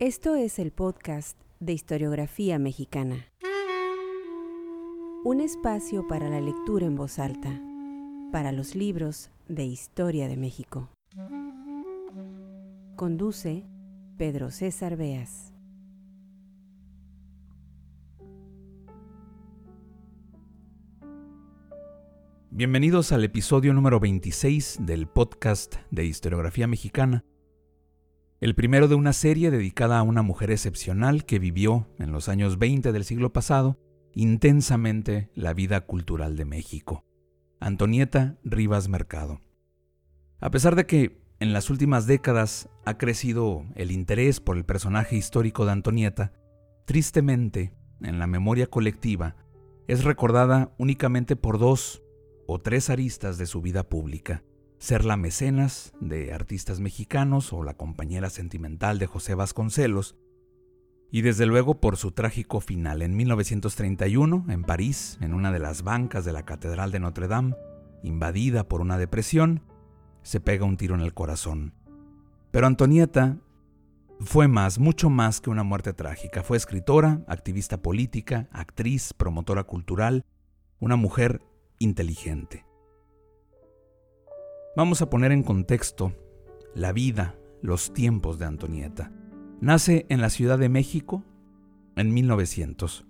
Esto es el podcast de historiografía mexicana. Un espacio para la lectura en voz alta, para los libros de historia de México. Conduce Pedro César Beas. Bienvenidos al episodio número 26 del podcast de historiografía mexicana, el primero de una serie dedicada a una mujer excepcional que vivió en los años 20 del siglo pasado intensamente la vida cultural de México, Antonieta Rivas Mercado. A pesar de que en las últimas décadas ha crecido el interés por el personaje histórico de Antonieta, tristemente, en la memoria colectiva, es recordada únicamente por dos o tres aristas de su vida pública. Ser la mecenas de artistas mexicanos o la compañera sentimental de José Vasconcelos, y desde luego por su trágico final en 1931 en París, en una de las bancas de la Catedral de Notre Dame, invadida por una depresión, se pega un tiro en el corazón. Pero Antonieta fue más, mucho más que una muerte trágica. Fue escritora, activista política, actriz, promotora cultural, una mujer inteligente. Vamos a poner en contexto la vida, los tiempos de Antonieta. Nace en la Ciudad de México en 1900.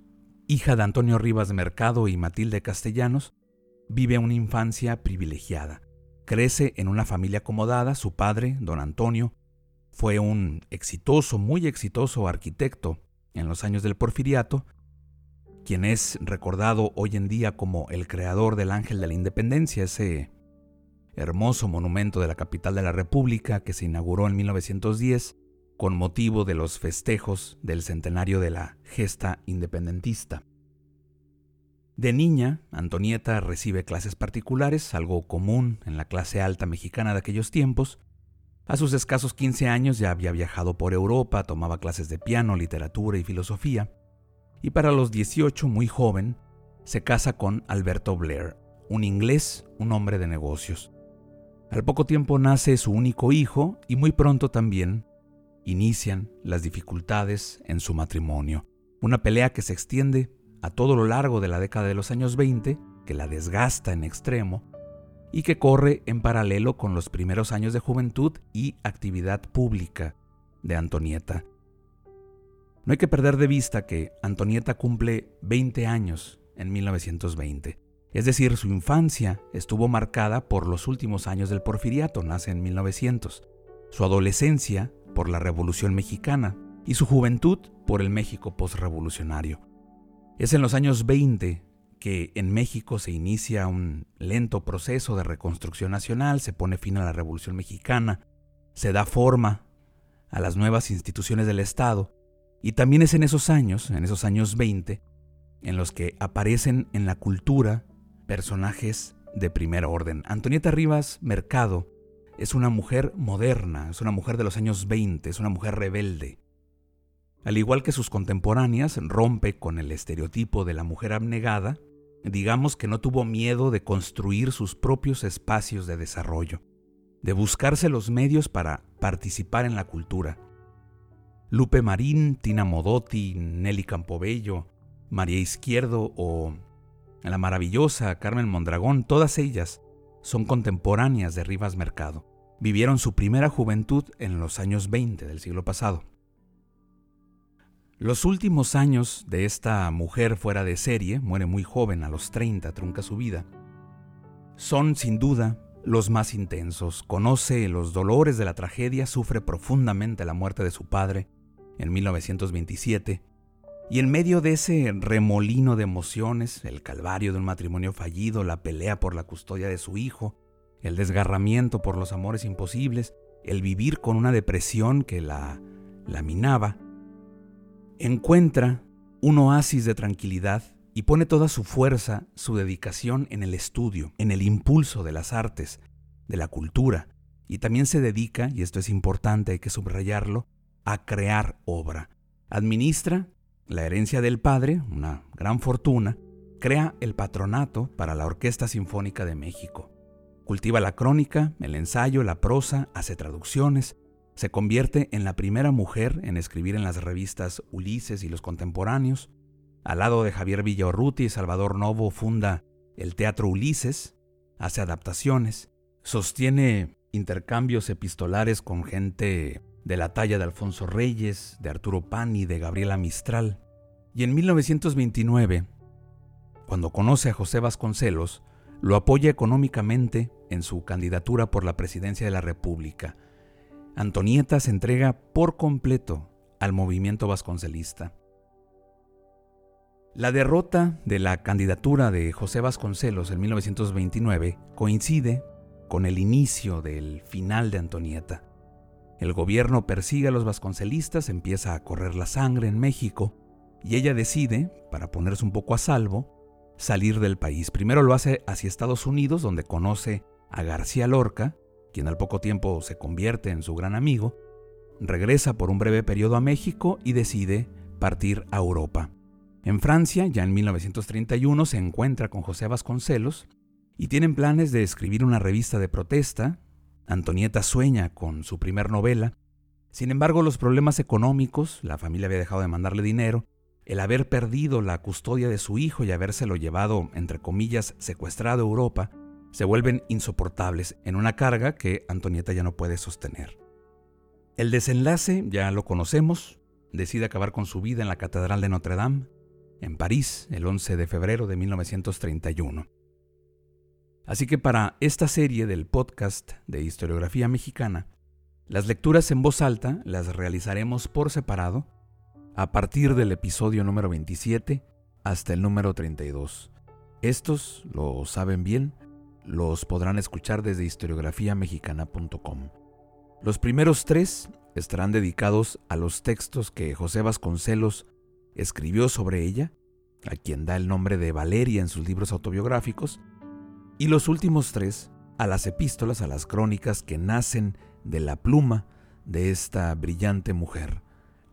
Hija de Antonio Rivas Mercado y Matilde Castellanos, vive una infancia privilegiada. Crece en una familia acomodada, su padre, don Antonio, fue un exitoso, muy exitoso arquitecto en los años del porfiriato quien es recordado hoy en día como el creador del Ángel de la Independencia, ese hermoso monumento de la capital de la República que se inauguró en 1910 con motivo de los festejos del centenario de la gesta independentista. De niña, Antonieta recibe clases particulares, algo común en la clase alta mexicana de aquellos tiempos. A sus escasos 15 años ya había viajado por Europa, tomaba clases de piano, literatura y filosofía y para los 18, muy joven, se casa con Alberto Blair, un inglés, un hombre de negocios. Al poco tiempo nace su único hijo y muy pronto también inician las dificultades en su matrimonio. Una pelea que se extiende a todo lo largo de la década de los años 20, que la desgasta en extremo y que corre en paralelo con los primeros años de juventud y actividad pública de Antonieta. No hay que perder de vista que Antonieta cumple 20 años en 1920. Es decir, su infancia estuvo marcada por los últimos años del porfiriato, nace en 1900, su adolescencia por la Revolución Mexicana y su juventud por el México postrevolucionario. Es en los años 20 que en México se inicia un lento proceso de reconstrucción nacional, se pone fin a la Revolución Mexicana, se da forma a las nuevas instituciones del Estado y también es en esos años, en esos años 20, en los que aparecen en la cultura personajes de primer orden. Antonieta Rivas Mercado es una mujer moderna, es una mujer de los años 20, es una mujer rebelde. Al igual que sus contemporáneas, rompe con el estereotipo de la mujer abnegada, digamos que no tuvo miedo de construir sus propios espacios de desarrollo, de buscarse los medios para participar en la cultura, Lupe Marín, Tina Modotti, Nelly Campobello, María Izquierdo o la maravillosa Carmen Mondragón, todas ellas son contemporáneas de Rivas Mercado. Vivieron su primera juventud en los años 20 del siglo pasado. Los últimos años de esta mujer fuera de serie, muere muy joven, a los 30 trunca su vida, son sin duda los más intensos. Conoce los dolores de la tragedia, sufre profundamente la muerte de su padre en 1927, y en medio de ese remolino de emociones, el calvario de un matrimonio fallido, la pelea por la custodia de su hijo, el desgarramiento por los amores imposibles, el vivir con una depresión que la laminaba, encuentra un oasis de tranquilidad y pone toda su fuerza, su dedicación en el estudio, en el impulso de las artes, de la cultura, y también se dedica, y esto es importante, hay que subrayarlo, a crear obra. Administra la herencia del padre, una gran fortuna, crea el patronato para la Orquesta Sinfónica de México. Cultiva la crónica, el ensayo, la prosa, hace traducciones, se convierte en la primera mujer en escribir en las revistas Ulises y Los Contemporáneos. Al lado de Javier Villaurruti y Salvador Novo funda el Teatro Ulises, hace adaptaciones, sostiene intercambios epistolares con gente de la talla de Alfonso Reyes, de Arturo Pani, de Gabriela Mistral. Y en 1929, cuando conoce a José Vasconcelos, lo apoya económicamente en su candidatura por la presidencia de la República. Antonieta se entrega por completo al movimiento vasconcelista. La derrota de la candidatura de José Vasconcelos en 1929 coincide con el inicio del final de Antonieta. El gobierno persigue a los vasconcelistas, empieza a correr la sangre en México y ella decide, para ponerse un poco a salvo, salir del país. Primero lo hace hacia Estados Unidos, donde conoce a García Lorca, quien al poco tiempo se convierte en su gran amigo, regresa por un breve periodo a México y decide partir a Europa. En Francia, ya en 1931, se encuentra con José Vasconcelos y tienen planes de escribir una revista de protesta. Antonieta sueña con su primer novela. Sin embargo, los problemas económicos, la familia había dejado de mandarle dinero, el haber perdido la custodia de su hijo y habérselo llevado, entre comillas, secuestrado a Europa, se vuelven insoportables en una carga que Antonieta ya no puede sostener. El desenlace ya lo conocemos, decide acabar con su vida en la Catedral de Notre Dame, en París, el 11 de febrero de 1931. Así que para esta serie del podcast de historiografía mexicana, las lecturas en voz alta las realizaremos por separado a partir del episodio número 27 hasta el número 32. Estos, lo saben bien, los podrán escuchar desde historiografiamexicana.com. Los primeros tres estarán dedicados a los textos que José Vasconcelos escribió sobre ella, a quien da el nombre de Valeria en sus libros autobiográficos, y los últimos tres a las epístolas, a las crónicas que nacen de la pluma de esta brillante mujer,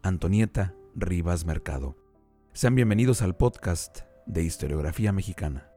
Antonieta Rivas Mercado. Sean bienvenidos al podcast de Historiografía Mexicana.